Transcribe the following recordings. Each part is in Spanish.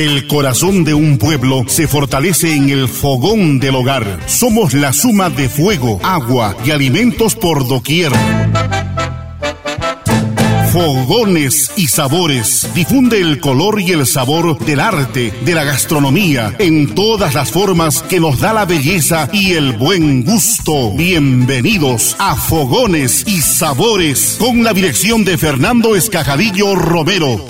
El corazón de un pueblo se fortalece en el fogón del hogar. Somos la suma de fuego, agua y alimentos por doquier. Fogones y sabores. Difunde el color y el sabor del arte, de la gastronomía, en todas las formas que nos da la belleza y el buen gusto. Bienvenidos a Fogones y Sabores, con la dirección de Fernando Escajadillo Romero.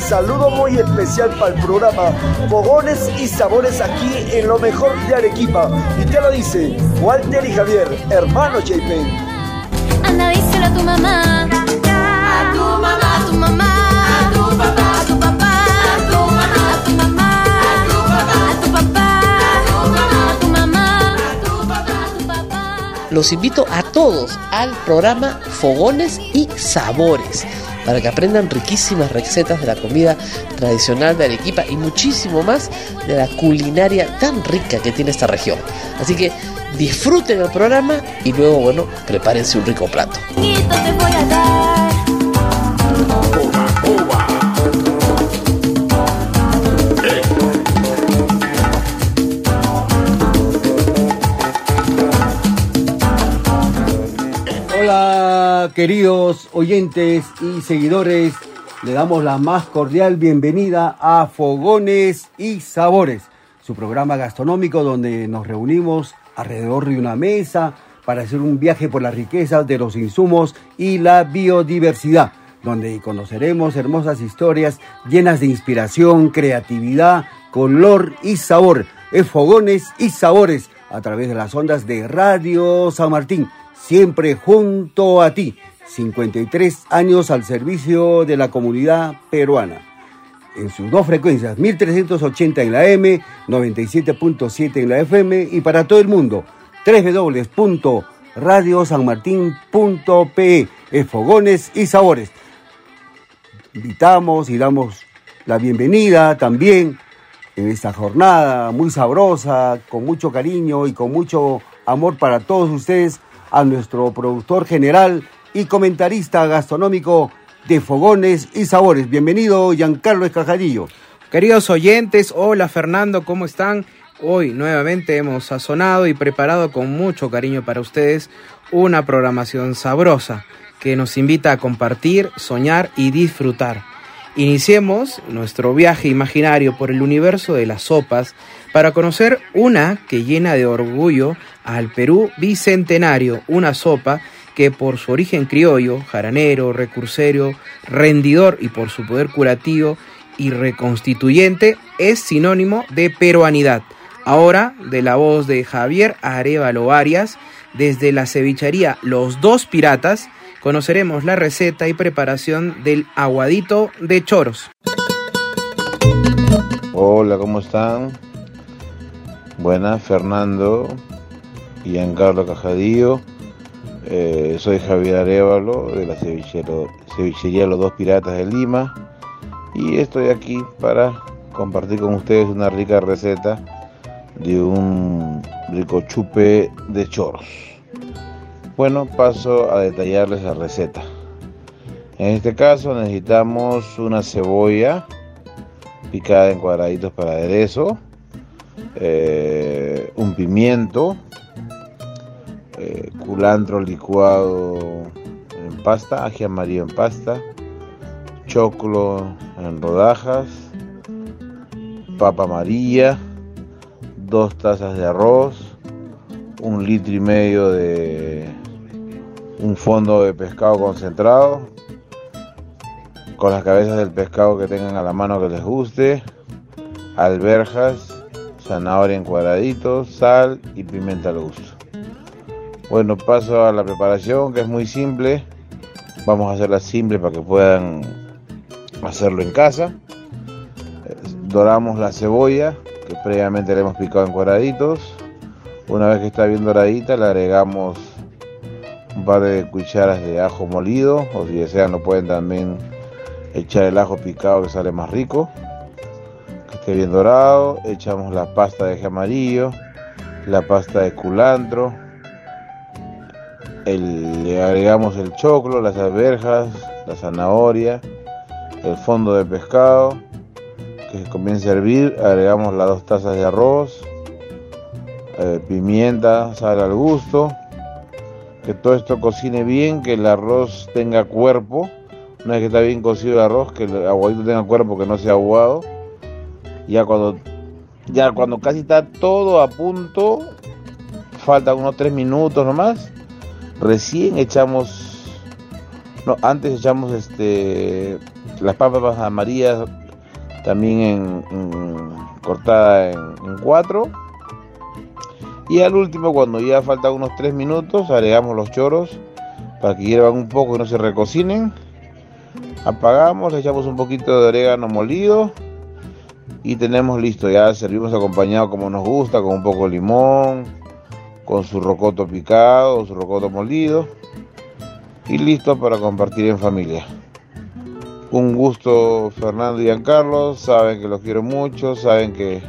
Saludo muy especial para el programa Fogones y Sabores aquí en lo mejor de Arequipa. Y te lo dice Walter y Javier, hermano JP. Anda, díselo a tu mamá. A tu mamá, a tu mamá, a tu papá, a tu papá, a tu mamá, a tu mamá, a tu papá, a tu papá, a tu mamá, a tu papá, a tu papá. Los invito a todos al programa Fogones y Sabores para que aprendan riquísimas recetas de la comida tradicional de Arequipa y muchísimo más de la culinaria tan rica que tiene esta región. Así que disfruten el programa y luego, bueno, prepárense un rico plato. Queridos oyentes y seguidores, le damos la más cordial bienvenida a Fogones y Sabores, su programa gastronómico donde nos reunimos alrededor de una mesa para hacer un viaje por las riquezas de los insumos y la biodiversidad, donde conoceremos hermosas historias llenas de inspiración, creatividad, color y sabor. Es Fogones y Sabores a través de las ondas de Radio San Martín siempre junto a ti. 53 años al servicio de la comunidad peruana. En sus dos frecuencias, 1380 en la M, 97.7 en la FM y para todo el mundo, www.radiosanmartin.pe, Fogones y Sabores. Invitamos y damos la bienvenida también en esta jornada muy sabrosa, con mucho cariño y con mucho amor para todos ustedes a nuestro productor general y comentarista gastronómico de Fogones y Sabores. Bienvenido, Giancarlo Escajadillo. Queridos oyentes, hola Fernando, ¿cómo están? Hoy nuevamente hemos sazonado y preparado con mucho cariño para ustedes una programación sabrosa que nos invita a compartir, soñar y disfrutar. Iniciemos nuestro viaje imaginario por el universo de las sopas para conocer una que llena de orgullo al Perú bicentenario, una sopa que por su origen criollo, jaranero, recursero, rendidor y por su poder curativo y reconstituyente es sinónimo de peruanidad. Ahora, de la voz de Javier Arevalo Arias, desde la cevichería Los Dos Piratas, conoceremos la receta y preparación del aguadito de choros. Hola, ¿cómo están? Buenas, Fernando y Giancarlo Cajadillo. Eh, soy Javier Arevalo de la cevichería Los Dos Piratas de Lima y estoy aquí para compartir con ustedes una rica receta de un rico chupe de choros. Bueno, paso a detallarles la receta. En este caso necesitamos una cebolla picada en cuadraditos para aderezo, eh, un pimiento, eh, culantro licuado en pasta, ají amarillo en pasta, choclo en rodajas, papa amarilla, dos tazas de arroz, un litro y medio de un fondo de pescado concentrado, con las cabezas del pescado que tengan a la mano que les guste, alberjas, zanahoria en cuadraditos, sal y pimienta al gusto. Bueno, paso a la preparación que es muy simple. Vamos a hacerla simple para que puedan hacerlo en casa. Eh, Doramos la cebolla que previamente le hemos picado en cuadraditos. Una vez que está bien doradita le agregamos un par de cucharas de ajo molido o si desean lo pueden también echar el ajo picado que sale más rico. Bien dorado. Echamos la pasta de amarillo, la pasta de culantro, el- le agregamos el choclo, las alberjas, la zanahoria, el fondo de pescado, que comience a hervir, agregamos las dos tazas de arroz, eh, pimienta, sal al gusto, que todo esto cocine bien, que el arroz tenga cuerpo, una vez que está bien cocido el arroz, que el aguadito tenga cuerpo, que no sea aguado, ya cuando, ya cuando casi está todo a punto, faltan unos 3 minutos nomás, recién echamos no antes echamos este las papas amarillas también en, en- cortada en, cuatro y al último cuando ya faltan unos 3 minutos agregamos los choros para que hiervan un poco y no se recocinen apagamos echamos un poquito de orégano molido y tenemos listo ya servimos acompañado como nos gusta con un poco de limón con su rocoto picado, su rocoto molido y listo para compartir en familia. Un gusto Fernando y Giancarlo, saben que los quiero mucho, saben que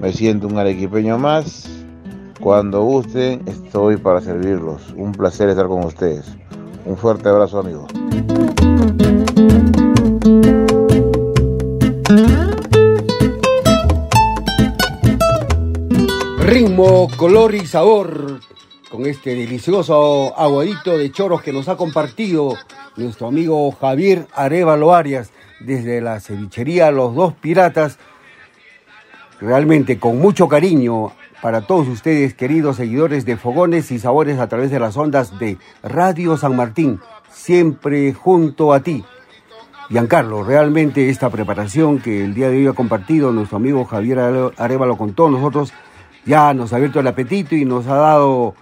me siento un arequipeño más. Cuando gusten estoy para servirlos. Un placer estar con ustedes. Un fuerte abrazo amigos. Color y sabor con este delicioso aguadito de choros que nos ha compartido nuestro amigo Javier Arevalo Arias desde la cevichería Los Dos Piratas. Realmente con mucho cariño para todos ustedes, queridos seguidores de Fogones y Sabores a través de las ondas de Radio San Martín, siempre junto a ti. Giancarlo, realmente esta preparación que el día de hoy ha compartido nuestro amigo Javier Arevalo con todos nosotros, ya nos ha abierto el apetito y nos ha dado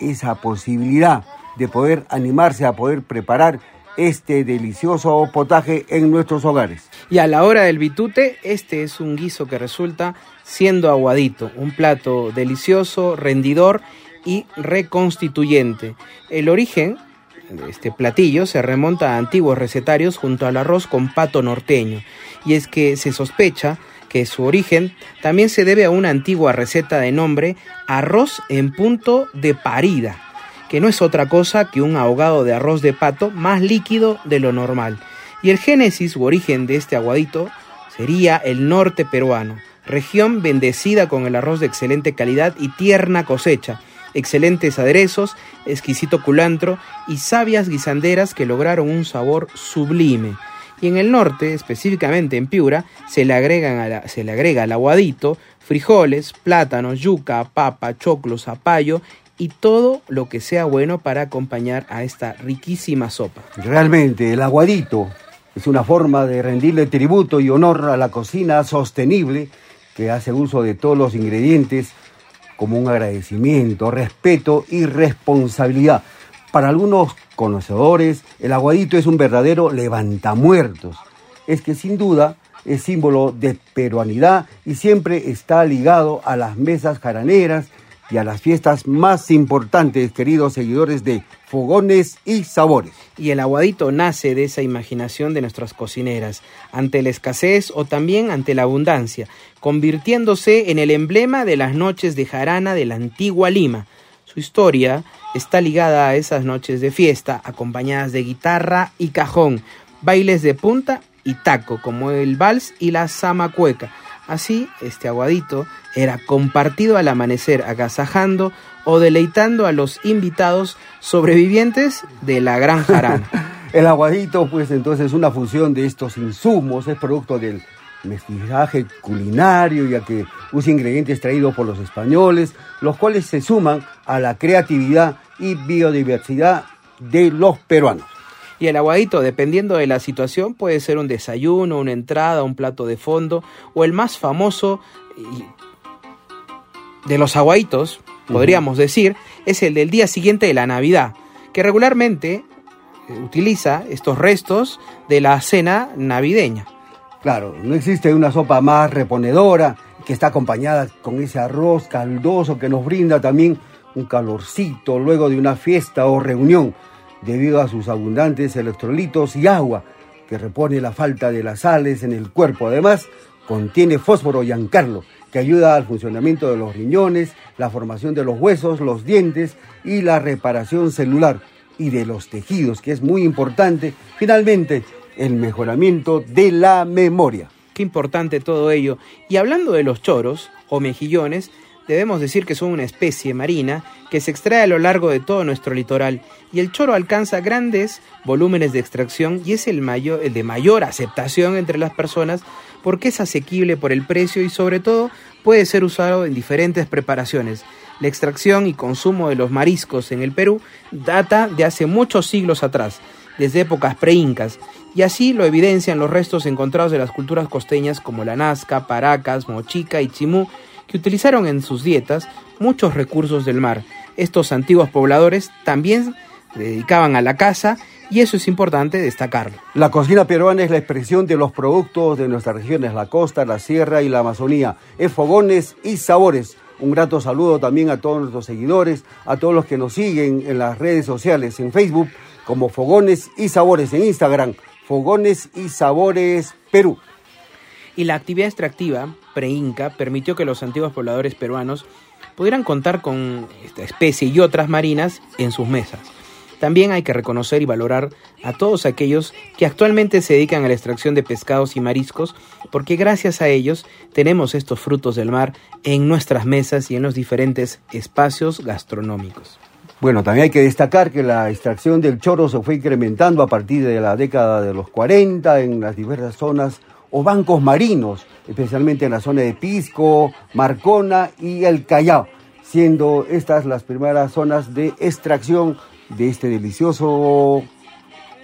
esa posibilidad de poder animarse a poder preparar este delicioso potaje en nuestros hogares. Y a la hora del bitute, este es un guiso que resulta siendo aguadito, un plato delicioso, rendidor y reconstituyente. El origen de este platillo se remonta a antiguos recetarios junto al arroz con pato norteño, y es que se sospecha que su origen también se debe a una antigua receta de nombre arroz en punto de parida, que no es otra cosa que un ahogado de arroz de pato más líquido de lo normal. Y el génesis u origen de este aguadito sería el norte peruano, región bendecida con el arroz de excelente calidad y tierna cosecha, excelentes aderezos, exquisito culantro y sabias guisanderas que lograron un sabor sublime. Y en el norte, específicamente en Piura, se le, agregan se le agrega al aguadito frijoles, plátanos, yuca, papa, choclo, zapallo y todo lo que sea bueno para acompañar a esta riquísima sopa. Realmente el aguadito es una forma de rendirle tributo y honor a la cocina sostenible que hace uso de todos los ingredientes como un agradecimiento, respeto y responsabilidad. Para algunos conocedores, el aguadito es un verdadero levantamuertos. Es que sin duda es símbolo de peruanidad y siempre está ligado a las mesas jaraneras y a las fiestas más importantes, queridos seguidores de Fogones y Sabores. Y el aguadito nace de esa imaginación de nuestras cocineras, ante la escasez o también ante la abundancia, convirtiéndose en el emblema de las noches de jarana de la antigua Lima. Su historia está ligada a esas noches de fiesta, acompañadas de guitarra y cajón, bailes de punta y taco, como el vals y la zamacueca. Así, este aguadito era compartido al amanecer, agasajando o deleitando a los invitados sobrevivientes de la gran jarana. El aguadito, pues entonces es una fusión de estos insumos, es producto del mestizaje culinario, ya que usa ingredientes traídos por los españoles, los cuales se suman a la creatividad y biodiversidad de los peruanos. Y el aguadito, dependiendo de la situación, puede ser un desayuno, una entrada, un plato de fondo o el más famoso de los aguaditos, podríamos decir, es el del día siguiente de la Navidad, que regularmente eh, utiliza estos restos de la cena navideña. Claro, no existe una sopa más reponedora que está acompañada con ese arroz caldoso que nos brinda también un calorcito luego de una fiesta o reunión, debido a sus abundantes electrolitos y agua que repone la falta de las sales en el cuerpo. Además, contiene fósforo y ancarlo, que ayuda al funcionamiento de los riñones, la formación de los huesos, los dientes y la reparación celular y de los tejidos, que es muy importante. Finalmente, el mejoramiento de la memoria. Qué importante todo ello. Y hablando de los choros o mejillones, debemos decir que son una especie marina que se extrae a lo largo de todo nuestro litoral y el choro alcanza grandes volúmenes de extracción y es el, mayor, el de mayor aceptación entre las personas porque es asequible por el precio y sobre todo puede ser usado en diferentes preparaciones. La extracción y consumo de los mariscos en el Perú data de hace muchos siglos atrás, desde épocas preincas, y así lo evidencian los restos encontrados de las culturas costeñas como la Nazca, Paracas, Mochica y Chimú, que utilizaron en sus dietas muchos recursos del mar. Estos antiguos pobladores también se dedicaban a la caza y eso es importante destacarlo. La cocina peruana es la expresión de los productos de nuestras regiones, la costa, la sierra y la Amazonía. Es fogones y sabores. Un grato saludo también a todos nuestros seguidores, a todos los que nos siguen en las redes sociales, en Facebook, como Fogones y Sabores, en Instagram, Fogones y Sabores Perú. Y la actividad extractiva pre-inca permitió que los antiguos pobladores peruanos pudieran contar con esta especie y otras marinas en sus mesas. También hay que reconocer y valorar a todos aquellos que actualmente se dedican a la extracción de pescados y mariscos, porque gracias a ellos tenemos estos frutos del mar en nuestras mesas y en los diferentes espacios gastronómicos. Bueno, también hay que destacar que la extracción del choro se fue incrementando a partir de la década de los 40 en las diversas zonas o bancos marinos, especialmente en la zona de Pisco, Marcona y el Callao, siendo estas las primeras zonas de extracción de este delicioso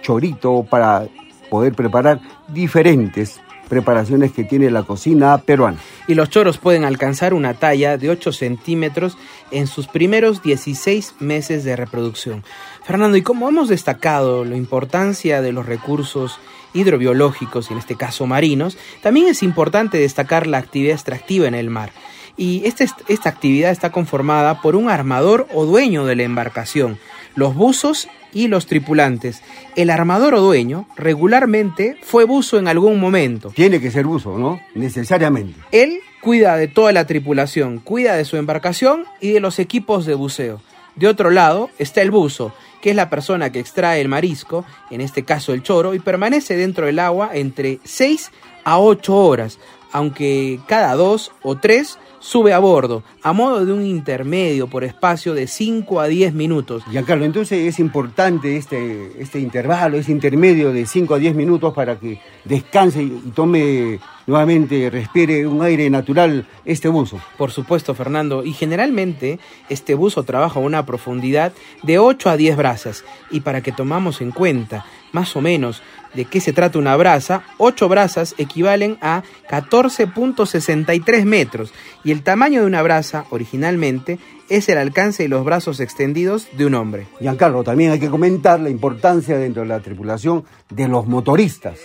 chorito para poder preparar diferentes preparaciones que tiene la cocina peruana. Y los choros pueden alcanzar una talla de 8 centímetros en sus primeros 16 meses de reproducción. Fernando, y como hemos destacado la importancia de los recursos hidrobiológicos, y en este caso marinos, también es importante destacar la actividad extractiva en el mar. Y esta, esta actividad está conformada por un armador o dueño de la embarcación, los buzos y los tripulantes. El armador o dueño regularmente fue buzo en algún momento. Tiene que ser buzo, ¿no? Necesariamente. Él cuida de toda la tripulación, cuida de su embarcación y de los equipos de buceo. De otro lado está el buzo, que es la persona que extrae el marisco, en este caso el choro, y permanece dentro del agua entre 6 a 8 horas, aunque cada dos o tres sube a bordo, a modo de un intermedio por espacio de 5 a 10 minutos. Giancarlo, entonces es importante este, este intervalo, ese intermedio de 5 a 10 minutos para que descanse y tome nuevamente, respire un aire natural este buzo. Por supuesto, Fernando, y generalmente este buzo trabaja a una profundidad de 8 a 10 brazas, y para que tomamos en cuenta más o menos de qué se trata una brasa, 8 brazas equivalen a 14.63 metros y el tamaño de una brasa originalmente es el alcance de los brazos extendidos de un hombre. Giancarlo, también hay que comentar la importancia dentro de la tripulación de los motoristas,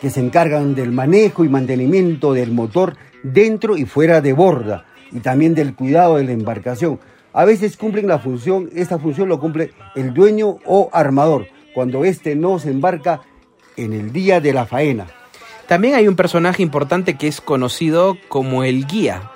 que se encargan del manejo y mantenimiento del motor dentro y fuera de borda y también del cuidado de la embarcación. A veces cumplen la función, esta función lo cumple el dueño o armador, cuando éste no se embarca en el día de la faena. También hay un personaje importante que es conocido como el guía,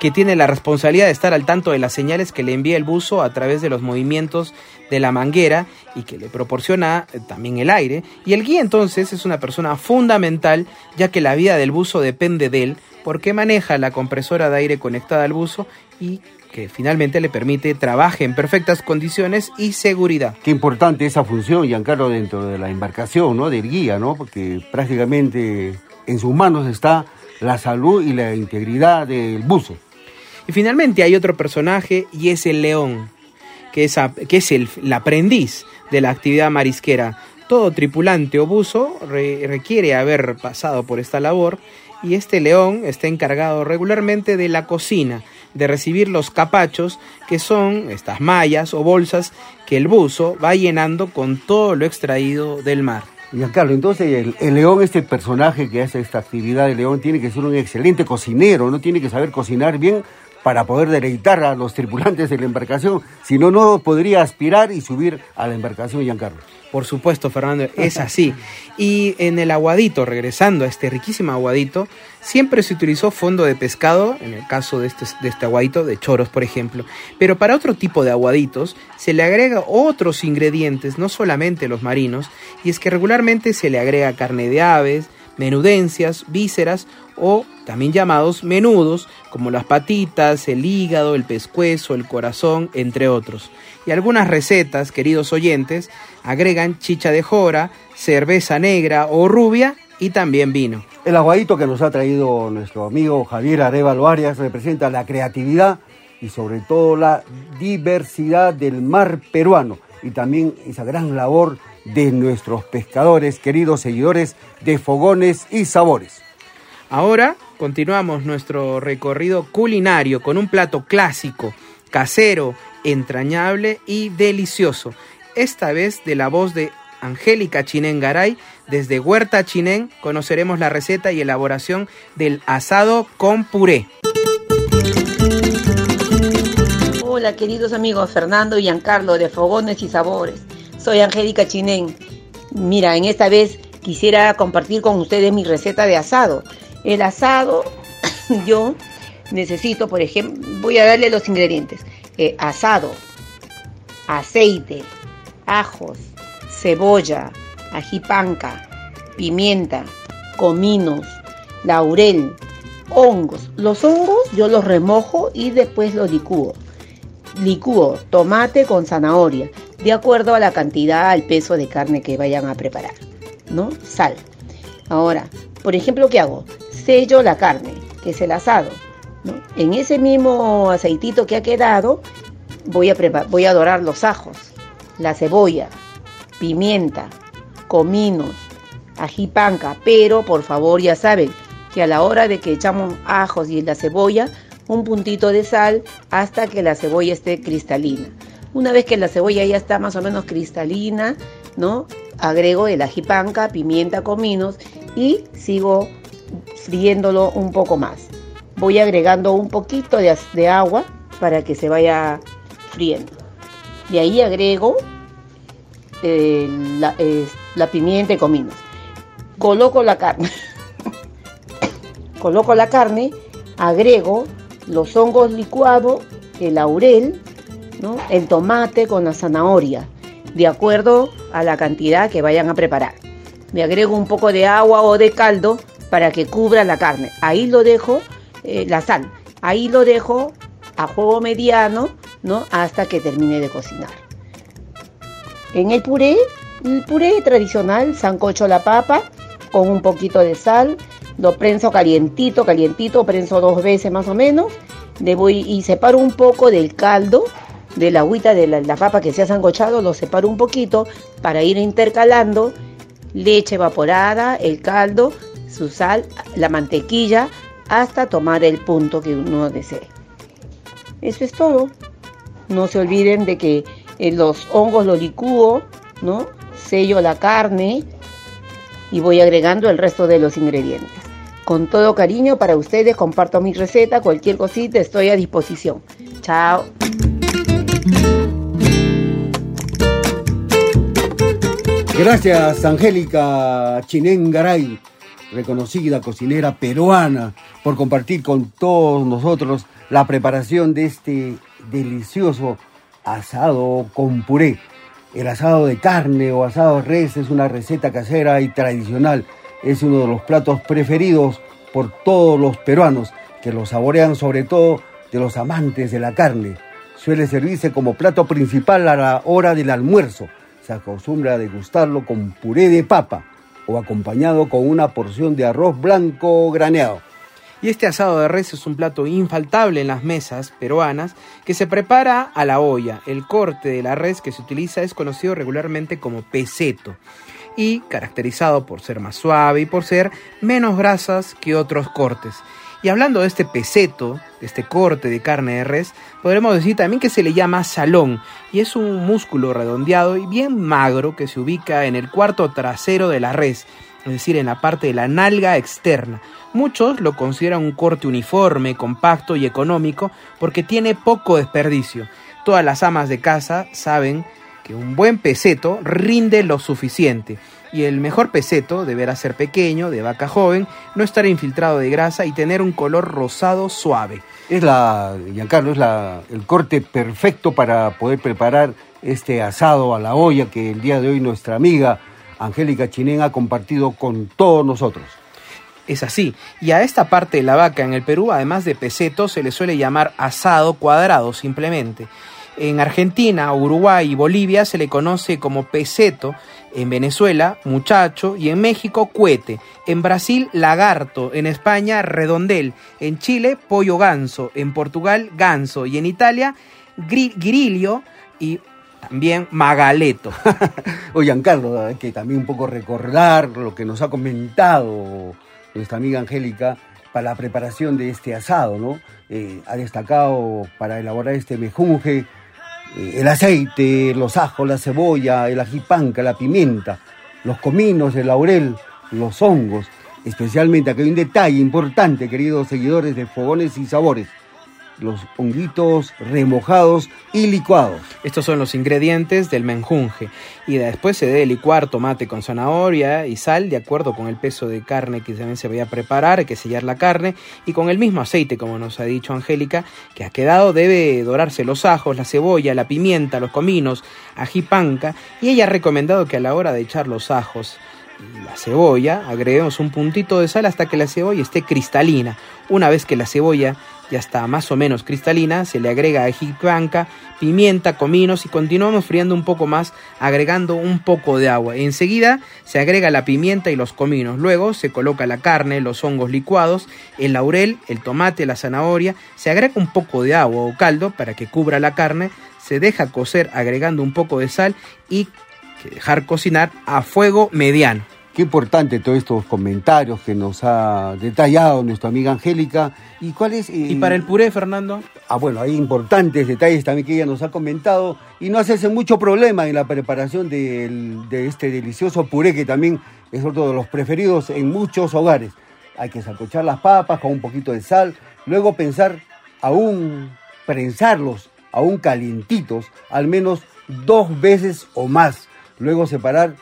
que tiene la responsabilidad de estar al tanto de las señales que le envía el buzo a través de los movimientos de la manguera y que le proporciona eh, también el aire. Y el guía entonces es una persona fundamental ya que la vida del buzo depende de él porque maneja la compresora de aire conectada al buzo y que finalmente le permite trabaje en perfectas condiciones y seguridad. Qué importante esa función, Giancarlo, dentro de la embarcación, ¿no? Del guía, ¿no? Porque prácticamente en sus manos está la salud y la integridad del buzo. Y finalmente hay otro personaje y es el león, que es, a- que es el, el aprendiz de la actividad marisquera. Todo tripulante o buzo re- requiere haber pasado por esta labor y este león está encargado regularmente de la cocina, de recibir los capachos, que son estas mallas o bolsas que el buzo va llenando con todo lo extraído del mar. Giancarlo, entonces el, el león, este personaje que hace esta actividad de león, tiene que ser un excelente cocinero, no tiene que saber cocinar bien para poder deleitar a los tripulantes de la embarcación, si no, no podría aspirar y subir a la embarcación, Giancarlo. Por supuesto, Fernando, es así. Y en el aguadito, regresando a este riquísimo aguadito, siempre se utilizó fondo de pescado, en el caso de este, de este aguadito, de choros, por ejemplo. Pero para otro tipo de aguaditos se le agrega otros ingredientes, no solamente los marinos, y es que regularmente se le agrega carne de aves, menudencias, vísceras o también llamados menudos, como las patitas, el hígado, el pescuezo, el corazón, entre otros. Y algunas recetas, queridos oyentes, agregan chicha de jora, cerveza negra o rubia y también vino. El aguadito que nos ha traído nuestro amigo Javier Arevalo Arias representa la creatividad y sobre todo la diversidad del mar peruano y también esa gran labor de nuestros pescadores, queridos seguidores de Fogones y Sabores. Ahora continuamos nuestro recorrido culinario con un plato clásico, casero, entrañable y delicioso. Esta vez de la voz de Angélica Chinén Garay. Desde Huerta Chinén conoceremos la receta y elaboración del asado con puré. Hola queridos amigos Fernando y Giancarlo de Fogones y Sabores. Soy Angélica Chinén. Mira, en esta vez quisiera compartir con ustedes mi receta de asado. El asado, yo necesito, por ejemplo, voy a darle los ingredientes. Eh, asado, aceite, ajos, cebolla, ajipanca, pimienta, cominos, laurel, hongos. Los hongos yo los remojo y después los licúo. Licúo tomate con zanahoria, de acuerdo a la cantidad, al peso de carne que vayan a preparar. ¿No? Sal. Ahora, por ejemplo, ¿qué hago? Sello la carne, que es el asado. En ese mismo aceitito que ha quedado, voy a, voy a dorar los ajos, la cebolla, pimienta, cominos, ajipanca, pero por favor ya saben que a la hora de que echamos ajos y la cebolla, un puntito de sal hasta que la cebolla esté cristalina. Una vez que la cebolla ya está más o menos cristalina, ¿no? Agrego el ajipanca, pimienta, cominos y sigo friéndolo un poco más. Voy agregando un poquito de, agua para que se vaya friendo. De ahí agrego eh, la, pimienta y cominos. Coloco la carne. Coloco la carne, agrego los hongos licuados, el laurel, el tomate con la zanahoria, de acuerdo a la cantidad que vayan a preparar. Me agrego un poco de agua o de caldo para que cubra la carne. Ahí lo dejo, eh, la sal, ahí lo dejo a fuego mediano, ¿no? Hasta que termine de cocinar. En el puré, el puré tradicional, sancocho la papa con un poquito de sal, lo prenso calientito, calientito, prenso dos veces más o menos, le voy y separo un poco del caldo, de la agüita de la, la papa que se ha sancochado, lo separo un poquito para ir intercalando leche evaporada, el caldo, su sal, la mantequilla, hasta tomar el punto que uno desee. Eso es todo. No se olviden de que eh, los hongos los licúo, ¿no? Sello la carne y voy agregando el resto de los ingredientes. Con todo cariño para ustedes comparto mi receta, cualquier cosita estoy a disposición. Chao. Gracias, Angélica Chinén Garay, reconocida cocinera peruana, por compartir con todos nosotros la preparación de este delicioso asado con puré. El asado de carne o asado de res es una receta casera y tradicional. Es uno de los platos preferidos por todos los peruanos, que lo saborean sobre todo de los amantes de la carne. Suele servirse como plato principal a la hora del almuerzo. Se acostumbra a degustarlo con puré de papa o acompañado con una porción de arroz blanco graneado. Y este asado de res es un plato infaltable en las mesas peruanas que se prepara a la olla. El corte de la res que se utiliza es conocido regularmente como peseto y caracterizado por ser más suave y por ser menos grasas que otros cortes. Y hablando de este peseto, este corte de carne de res, podremos decir también que se le llama salón y es un músculo redondeado y bien magro que se ubica en el cuarto trasero de la res, es decir, en la parte de la nalga externa. Muchos lo consideran un corte uniforme, compacto y económico porque tiene poco desperdicio. Todas las amas de casa saben que un buen peseto rinde lo suficiente y el mejor peseto deberá ser pequeño, de vaca joven, no estar infiltrado de grasa y tener un color rosado suave. Es la, Giancarlo, es la, el corte perfecto para poder preparar este asado a la olla que el día de hoy nuestra amiga Angélica Chinén ha compartido con todos nosotros. Es así, y a esta parte de la vaca en el Perú, además de peseto, se le suele llamar asado cuadrado simplemente. En Argentina, Uruguay y Bolivia se le conoce como peseto, en Venezuela, muchacho, y en México, cuete. En Brasil, lagarto. En España, redondel. En Chile, pollo ganso. En Portugal, ganso. Y en Italia, gri- grillo y también magaleto. Oye, Giancarlo, hay que también un poco recordar lo que nos ha comentado nuestra amiga Angélica para la preparación de este asado, ¿no? Eh, ha destacado para elaborar este mejunje eh, el aceite, los ajos, la cebolla, el ajipanca, la pimienta, los cominos, el laurel, los hongos. Especialmente aquí hay un detalle importante, queridos seguidores de Fogones y Sabores. Los honguitos remojados y licuados. Estos son los ingredientes del menjunje. Y después se debe licuar tomate con zanahoria y sal de acuerdo con el peso de carne que también se vaya a preparar, hay que sellar la carne y con el mismo aceite, como nos ha dicho Angélica, que ha quedado debe dorarse los ajos, la cebolla, la pimienta, los cominos, ají panca y ella ha recomendado que a la hora de echar los ajos la cebolla agreguemos un puntito de sal hasta que la cebolla esté cristalina. Una vez que la cebolla ya está más o menos cristalina, se le agrega ají panca, pimienta, cominos y continuamos friando un poco más agregando un poco de agua. Enseguida se agrega la pimienta y los cominos. Luego se coloca la carne, los hongos licuados, el laurel, el tomate, la zanahoria. Se agrega un poco de agua o caldo para que cubra la carne. Se deja cocer agregando un poco de sal y que dejar cocinar a fuego mediano. Qué importante todos estos comentarios que nos ha detallado nuestra amiga Angélica. ¿Y cuál es? eh, Y para el puré, Fernando, Ah, bueno, hay importantes detalles también que ella nos ha comentado y no hacerse mucho problema en la preparación del- de este delicioso puré que también es otro de los preferidos en muchos hogares. Hay que sacochar las papas con un poquito de sal, luego pensar aún prensarlos, aún calientitos, al menos dos veces o más. Luego separar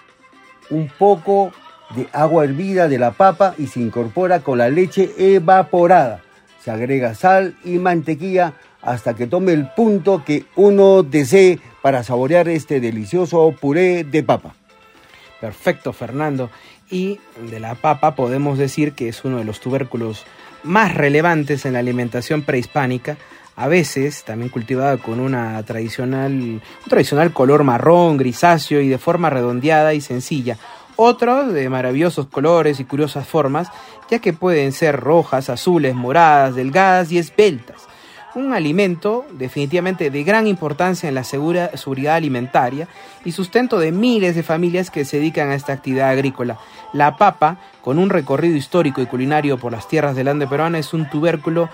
un poco de agua hervida de la papa y se incorpora con la leche evaporada. Se agrega sal y mantequilla hasta que tome el punto que uno desee para saborear este delicioso puré de papa. Perfecto, Fernando. Y de la papa podemos decir que es uno de los tubérculos más relevantes en la alimentación prehispánica, a veces también cultivada con una tradicional, un tradicional color marrón, grisáceo y de forma redondeada y sencilla. Otros de maravillosos colores y curiosas formas, ya que pueden ser rojas, azules, moradas, delgadas y esbeltas un alimento definitivamente de gran importancia en la segura- seguridad alimentaria y sustento de miles de familias que se dedican a esta actividad agrícola. La papa, con un recorrido histórico y culinario por las tierras del Ande peruana, es un tubérculo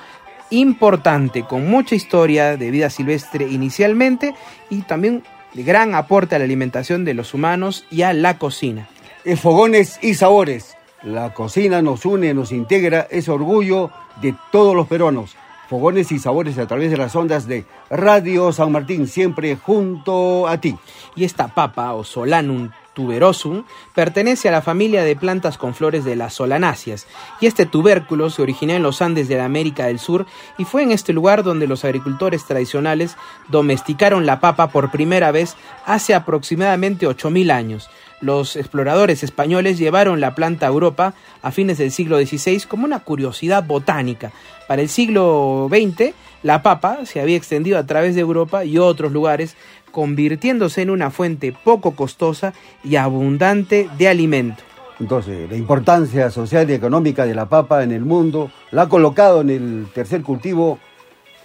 importante, con mucha historia de vida silvestre inicialmente y también de gran aporte a la alimentación de los humanos y a la cocina. Es Fogones y Sabores. La cocina nos une, nos integra, es orgullo de todos los peruanos. Fogones y Sabores a través de las ondas de Radio San Martín, siempre junto a ti. y esta papa o Solanum tuberosum pertenece a la familia de plantas con flores de las solanáceas y este tubérculo se originó en los Andes de la América del Sur y fue en este lugar donde los agricultores tradicionales domesticaron la papa por primera vez hace aproximadamente 8000 años. Los exploradores españoles llevaron la planta a Europa a fines del siglo XVI como una curiosidad botánica. Para el siglo XX, la papa se había extendido a través de Europa y otros lugares, convirtiéndose en una fuente poco costosa y abundante de alimento. Entonces, la importancia social y económica de la papa en el mundo la ha colocado en el tercer cultivo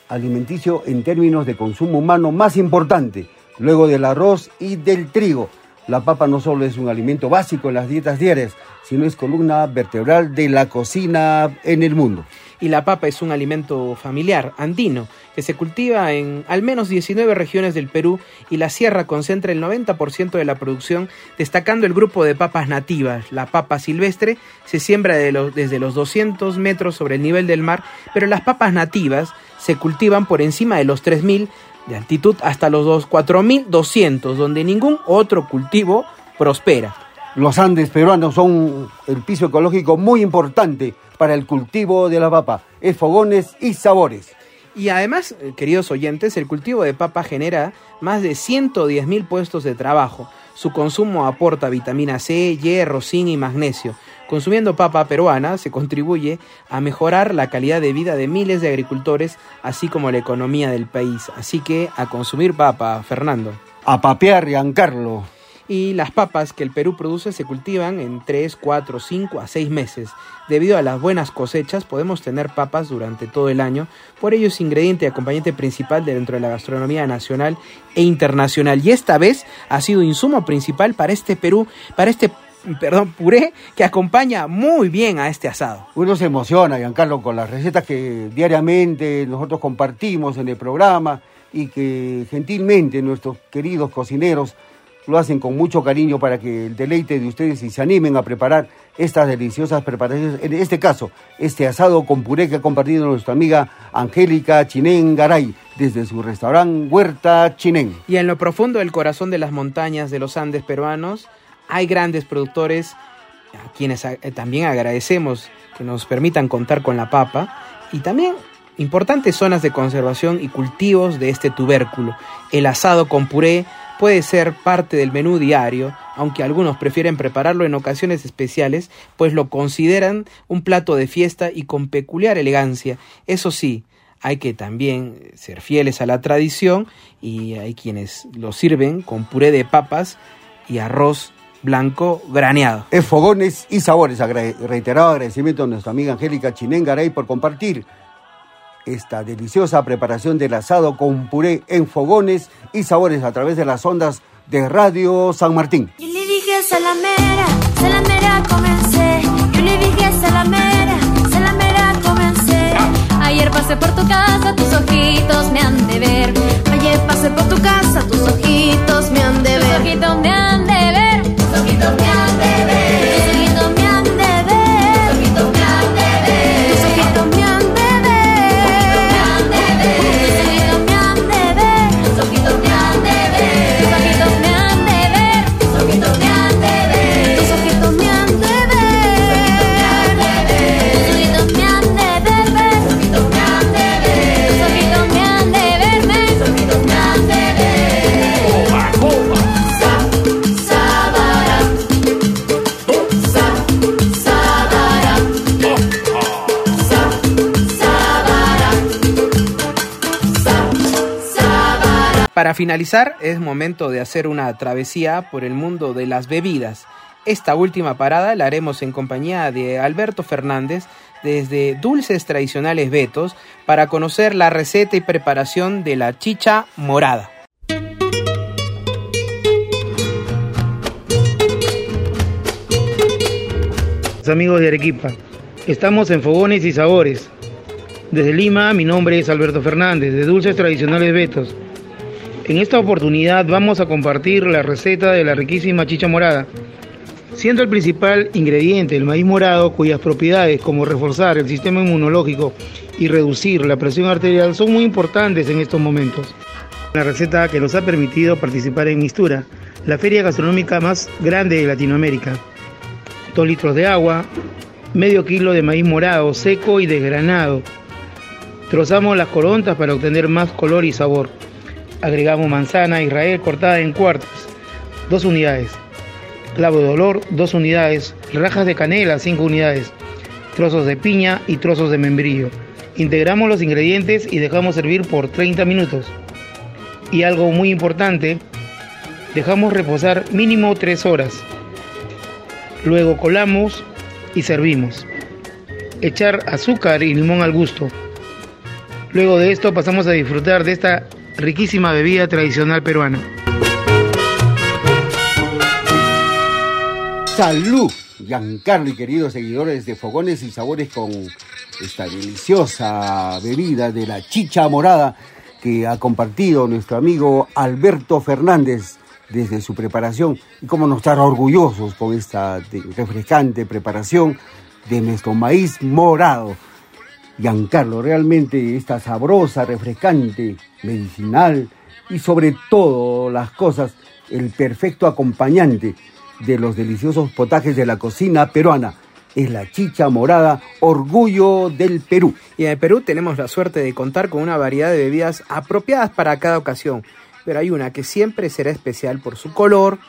alimenticio en términos de consumo humano más importante, luego del arroz y del trigo. La papa no solo es un alimento básico en las dietas diarias, sino es columna vertebral de la cocina en el mundo. Y la papa es un alimento familiar andino que se cultiva en al menos 19 regiones del Perú y la sierra concentra el 90% de la producción, destacando el grupo de papas nativas. La papa silvestre se siembra de los- desde los 200 metros sobre el nivel del mar, pero las papas nativas se cultivan por encima de los 3000 de altitud hasta los dos- 4200, donde ningún otro cultivo prospera. Los Andes peruanos son el piso ecológico muy importante para el cultivo de la papa. Es fogones y sabores. Y además, eh, queridos oyentes, el cultivo de papa genera más de 110 mil puestos de trabajo. Su consumo aporta vitamina C, hierro, zinc y magnesio. Consumiendo papa peruana se contribuye a mejorar la calidad de vida de miles de agricultores, así como la economía del país. Así que a consumir papa, Fernando. A papear, Giancarlo. Y las papas que el Perú produce se cultivan en 3, 4, 5 a 6 meses. Debido a las buenas cosechas podemos tener papas durante todo el año, por ello es ingrediente y acompañante principal de dentro de la gastronomía nacional e internacional. Y esta vez ha sido insumo principal para este Perú, para este perdón, puré que acompaña muy bien a este asado. Uno se emociona, Giancarlo, con las recetas que diariamente nosotros compartimos en el programa y que gentilmente nuestros queridos cocineros lo hacen con mucho cariño para que el deleite de ustedes y se animen a preparar estas deliciosas preparaciones. En este caso, este asado con puré que ha compartido nuestra amiga Angélica Chinén Garay desde su restaurante Huerta Chinén. Y en lo profundo del corazón de las montañas de los Andes peruanos hay grandes productores a quienes eh, también agradecemos que nos permitan contar con la papa y también importantes zonas de conservación y cultivos de este tubérculo. El asado con puré puede ser parte del menú diario, aunque algunos prefieren prepararlo en ocasiones especiales, pues lo consideran un plato de fiesta y con peculiar elegancia. Eso sí, hay que también ser fieles a la tradición y hay quienes lo sirven con puré de papas y arroz blanco graneado. Es Fogones y Sabores. Reiterado agradecimiento a nuestra amiga Angélica Chinén Garay por compartir esta deliciosa preparación del asado con puré en Fogones y Sabores a través de las ondas de Radio San Martín. Yo le dije salamera, salamera comencé. Yo le dije salamera, salamera comencé. Ayer pasé por tu casa, tus ojitos me han de ver. Ayer pasé por tu casa, tus ojitos me han de ver. Tus ojitos me han de ver. Para finalizar, es momento de hacer una travesía por el mundo de las bebidas. Esta última parada la haremos en compañía de Alberto Fernández desde Dulces Tradicionales Betos para conocer la receta y preparación de la chicha morada. amigos de Arequipa. Estamos en Fogones y Sabores. Desde Lima, mi nombre es Alberto Fernández, de Dulces Tradicionales Betos. En esta oportunidad vamos a compartir la receta de la riquísima chicha morada, siendo el principal ingrediente el maíz morado, cuyas propiedades como reforzar el sistema inmunológico y reducir la presión arterial son muy importantes en estos momentos. La receta que nos ha permitido participar en Mistura, la feria gastronómica más grande de Latinoamérica. 2 litros de agua, medio kilo de maíz morado seco y desgranado. Trozamos las corontas para obtener más color y sabor. Agregamos manzana Israel cortada en cuartos, 2 unidades. Clavo de olor, 2 unidades. Rajas de canela, 5 unidades. Trozos de piña y trozos de membrillo. Integramos los ingredientes y dejamos servir por 30 minutos. Y algo muy importante, dejamos reposar mínimo 3 horas. Luego colamos y servimos. Echar azúcar y limón al gusto. Luego de esto pasamos a disfrutar de esta riquísima bebida tradicional peruana. Salud, Giancarlo y queridos seguidores de Fogones y Sabores con esta deliciosa bebida de la chicha morada que ha compartido nuestro amigo Alberto Fernández desde su preparación y cómo nos estar orgullosos con esta refrescante preparación de nuestro maíz morado. Giancarlo, realmente esta sabrosa, refrescante, medicinal y sobre todo las cosas, el perfecto acompañante de los deliciosos potajes de la cocina peruana. Es la chicha morada, orgullo del Perú. Y en el Perú tenemos la suerte de contar con una variedad de bebidas apropiadas para cada ocasión, pero hay una que siempre será especial por su color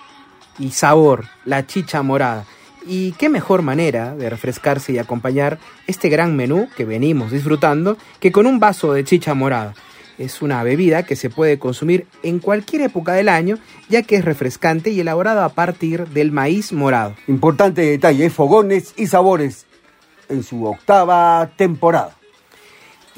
y sabor, la chicha morada. Y qué mejor manera de refrescarse y acompañar este gran menú que venimos disfrutando que con un vaso de chicha morada. Es una bebida que se puede consumir en cualquier época del año, ya que es refrescante y elaborada a partir del maíz morado. Importante detalle, fogones y sabores en su octava temporada.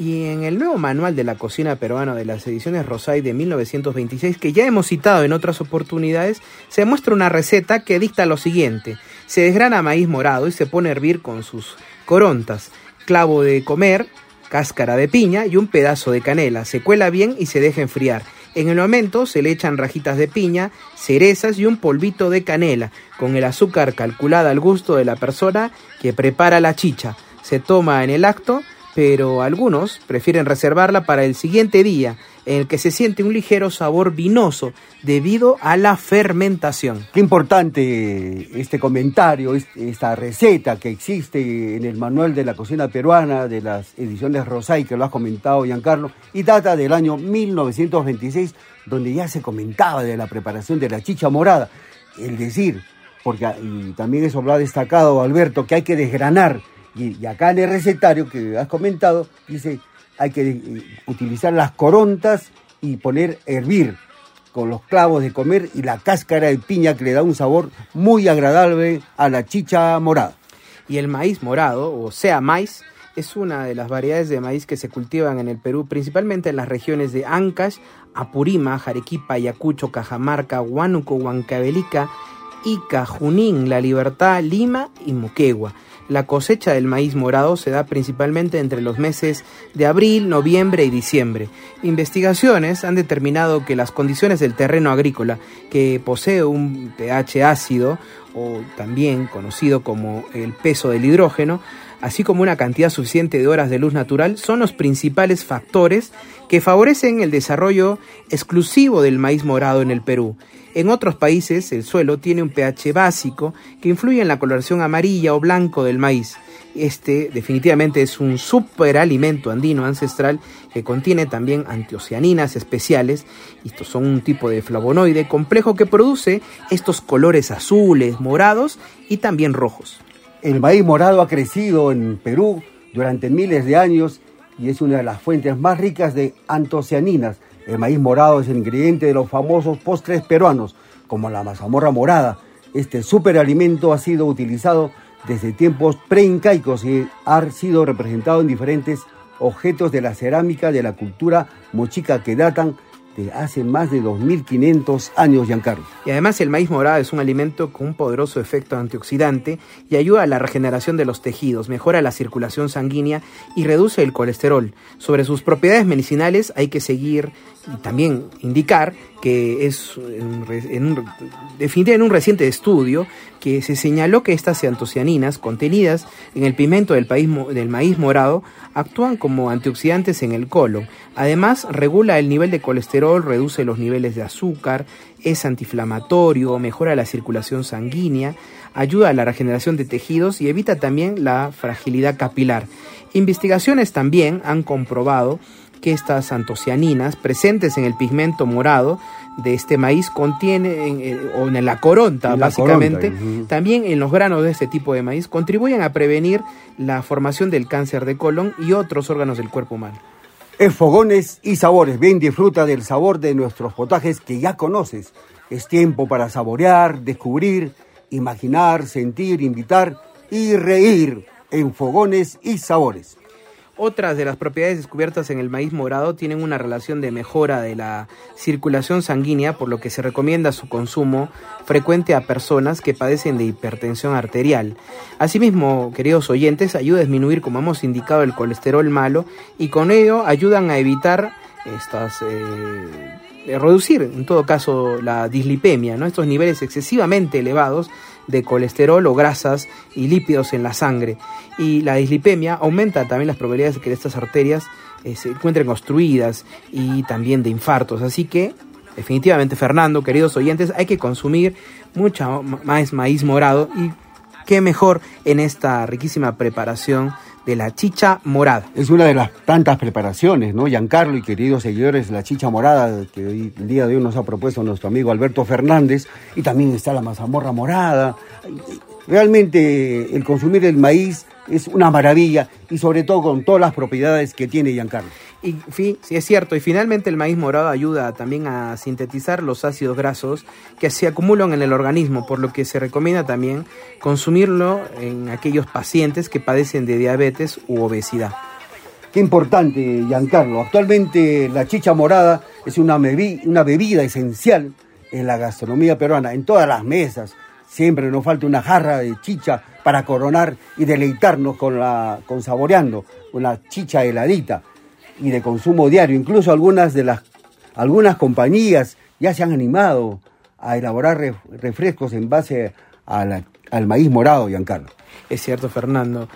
Y en el nuevo manual de la cocina peruana de las ediciones Rosay de 1926, que ya hemos citado en otras oportunidades, se muestra una receta que dicta lo siguiente. Se desgrana maíz morado y se pone a hervir con sus corontas, clavo de comer, cáscara de piña y un pedazo de canela. Se cuela bien y se deja enfriar. En el momento se le echan rajitas de piña, cerezas y un polvito de canela, con el azúcar calculada al gusto de la persona que prepara la chicha. Se toma en el acto pero algunos prefieren reservarla para el siguiente día, el que se siente un ligero sabor vinoso debido a la fermentación. Qué importante este comentario, es- esta receta que existe en el manual de la cocina peruana de las ediciones Rosay, que lo has comentado Giancarlo, y data del año 1926, donde ya se comentaba de la preparación de la chicha morada. El decir, porque y también eso lo ha destacado Alberto, que hay que desgranar, y, y acá en el recetario que has comentado, dice, hay que eh, utilizar las corontas y poner hervir con los clavos de comer y la cáscara de piña que le da un sabor muy agradable a la chicha morada. Y el maíz morado, o sea maíz, es una de las variedades de maíz que se cultivan en el Perú, principalmente en las regiones de Ancash, Apurima, Jarequipa, Ayacucho, Cajamarca, Huánuco, Huancavelica, Ica, Junín, La Libertad, Lima y Moquegua. La cosecha del maíz morado se da principalmente entre los meses de abril, noviembre y diciembre. Investigaciones han determinado que las condiciones del terreno agrícola, que posee un pH ácido, o también conocido como el peso del hidrógeno, así como una cantidad suficiente de horas de luz natural, son los principales factores que favorecen el desarrollo exclusivo del maíz morado en el Perú. En otros países, el suelo tiene un pH básico que influye en la coloración amarilla o blanco del maíz. Este definitivamente es un superalimento andino ancestral que contiene también antocianinas especiales. Estos son un tipo de flavonoide complejo que produce estos colores azules, morados y también rojos. El maíz morado ha crecido en Perú durante miles de años y es una de las fuentes más ricas de antocianinas. El maíz morado es el ingrediente de los famosos postres peruanos, como la mazamorra morada. Este superalimento ha sido utilizado desde tiempos preincaicos y ha sido representado en diferentes objetos de la cerámica de la cultura mochica que datan de hace más de 2500 años, Giancarlo. Y además el maíz morado es un alimento con un poderoso efecto antioxidante y ayuda a la regeneración de los tejidos, mejora la circulación sanguínea y reduce el colesterol. Sobre sus propiedades medicinales hay que seguir y también indicar que es en un, re- en un- reciente estudio que se señaló que estas antocianinas contenidas en el pigmento del, país del maíz morado actúan como antioxidantes en el colon. Además, regula el nivel de colesterol, reduce los niveles de azúcar, es antiinflamatorio, mejora la circulación sanguínea, ayuda a la regeneración de tejidos y evita también la fragilidad capilar. Investigaciones también han comprobado que estas antocianinas presentes en el pigmento morado de este maíz contienen, eh, o en la coronta la básicamente, coronta, también en los granos de este tipo de maíz contribuyen a prevenir la formación del cáncer de colon y otros órganos del cuerpo humano. Es fogones y sabores. Ven, disfruta del sabor de nuestros potajes que ya conoces. Es tiempo para saborear, descubrir, imaginar, sentir, invitar y reír en fogones y sabores. Otras de las propiedades descubiertas en el maíz morado tienen una relación de mejora de la circulación sanguínea, por lo que se recomienda su consumo frecuente a personas que padecen de hipertensión arterial. Asimismo, queridos oyentes, ayuda a disminuir, como hemos indicado, el colesterol malo y con ello ayudan a evitar estas... eh, reducir en todo caso la dislipemia, estos niveles excesivamente elevados de colesterol o grasas y lípidos en la sangre. Y la dislipemia aumenta también las probabilidades de que estas arterias eh, se encuentren obstruidas y también de infartos. Así que, definitivamente, Fernando, queridos oyentes, hay que consumir mucha más maíz morado y qué mejor en esta riquísima preparación de la chicha morada. Es una de las tantas preparaciones, ¿no? Giancarlo y queridos seguidores, la chicha morada que hoy, el día de hoy nos ha propuesto nuestro amigo Alberto Fernández, y también está la mazamorra morada. Realmente el consumir el maíz es una maravilla y sobre todo con todas las propiedades que tiene Giancarlo. Y sí, es cierto, y finalmente el maíz morado ayuda también a sintetizar los ácidos grasos que se acumulan en el organismo, por lo que se recomienda también consumirlo en aquellos pacientes que padecen de diabetes u obesidad. Qué importante, Giancarlo. Actualmente la chicha morada es una bebida esencial en la gastronomía peruana, en todas las mesas. Siempre nos falta una jarra de chicha para coronar y deleitarnos con la, con saboreando una chicha heladita y de consumo diario. Incluso algunas de las algunas compañías ya se han animado a elaborar ref- refrescos en base a al maíz morado, Giancarlo. Es cierto, Fernando.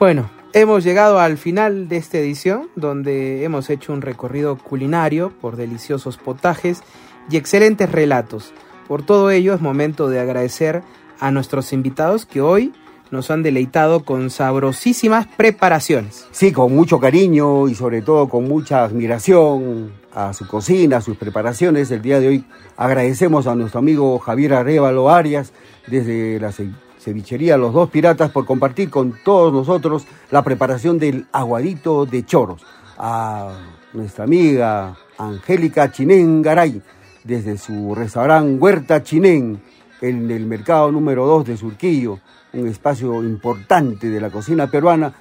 Bueno, hemos llegado al final de esta edición, donde hemos hecho un recorrido culinario por deliciosos potajes y excelentes relatos. Por todo ello, es momento de agradecer a nuestros invitados que hoy nos han deleitado con sabrosísimas preparaciones. Sí, con mucho cariño y sobre todo con mucha admiración a su cocina, a sus preparaciones. El día de hoy agradecemos a nuestro amigo Javier Arevalo Arias desde la ce- cevichería Los Dos Piratas por compartir con todos nosotros la preparación del aguadito de choros. A nuestra amiga Angélica Chinén Garay desde su restaurante Huerta Chinén en el mercado número 2 de Surquillo, un espacio importante de la cocina peruana,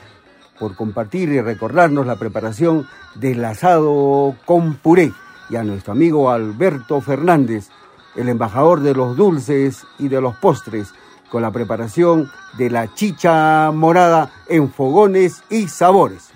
por compartir y recordarnos la preparación del asado con puré. Y a nuestro amigo Alberto Fernández, el embajador de los dulces y de los postres, con la preparación de la chicha morada en fogones y sabores.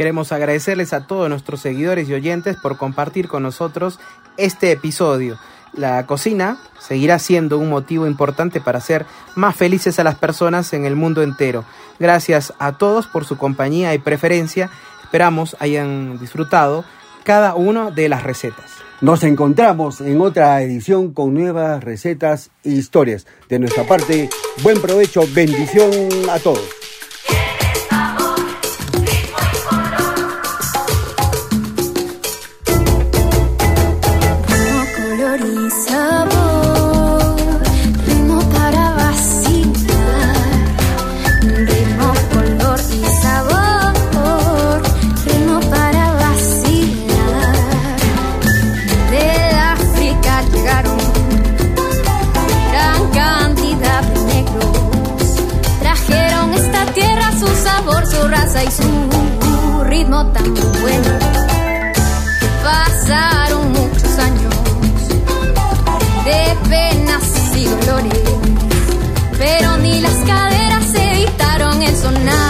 Queremos agradecerles a todos nuestros seguidores y oyentes por compartir con nosotros este episodio. La cocina seguirá siendo un motivo importante para hacer más felices a las personas en el mundo entero. Gracias a todos por su compañía y preferencia. Esperamos hayan disfrutado cada una de las recetas. Nos encontramos en otra edición con nuevas recetas e historias. De nuestra parte, buen provecho, bendición a todos. Tan bueno. Pasaron muchos años de penas y dolores, pero ni las caderas evitaron el sonar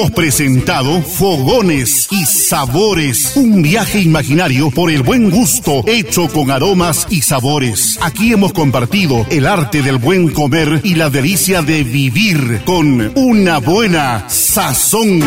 Hemos presentado Fogones y Sabores, un viaje imaginario por el buen gusto hecho con aromas y sabores. Aquí hemos compartido el arte del buen comer y la delicia de vivir con una buena sazón.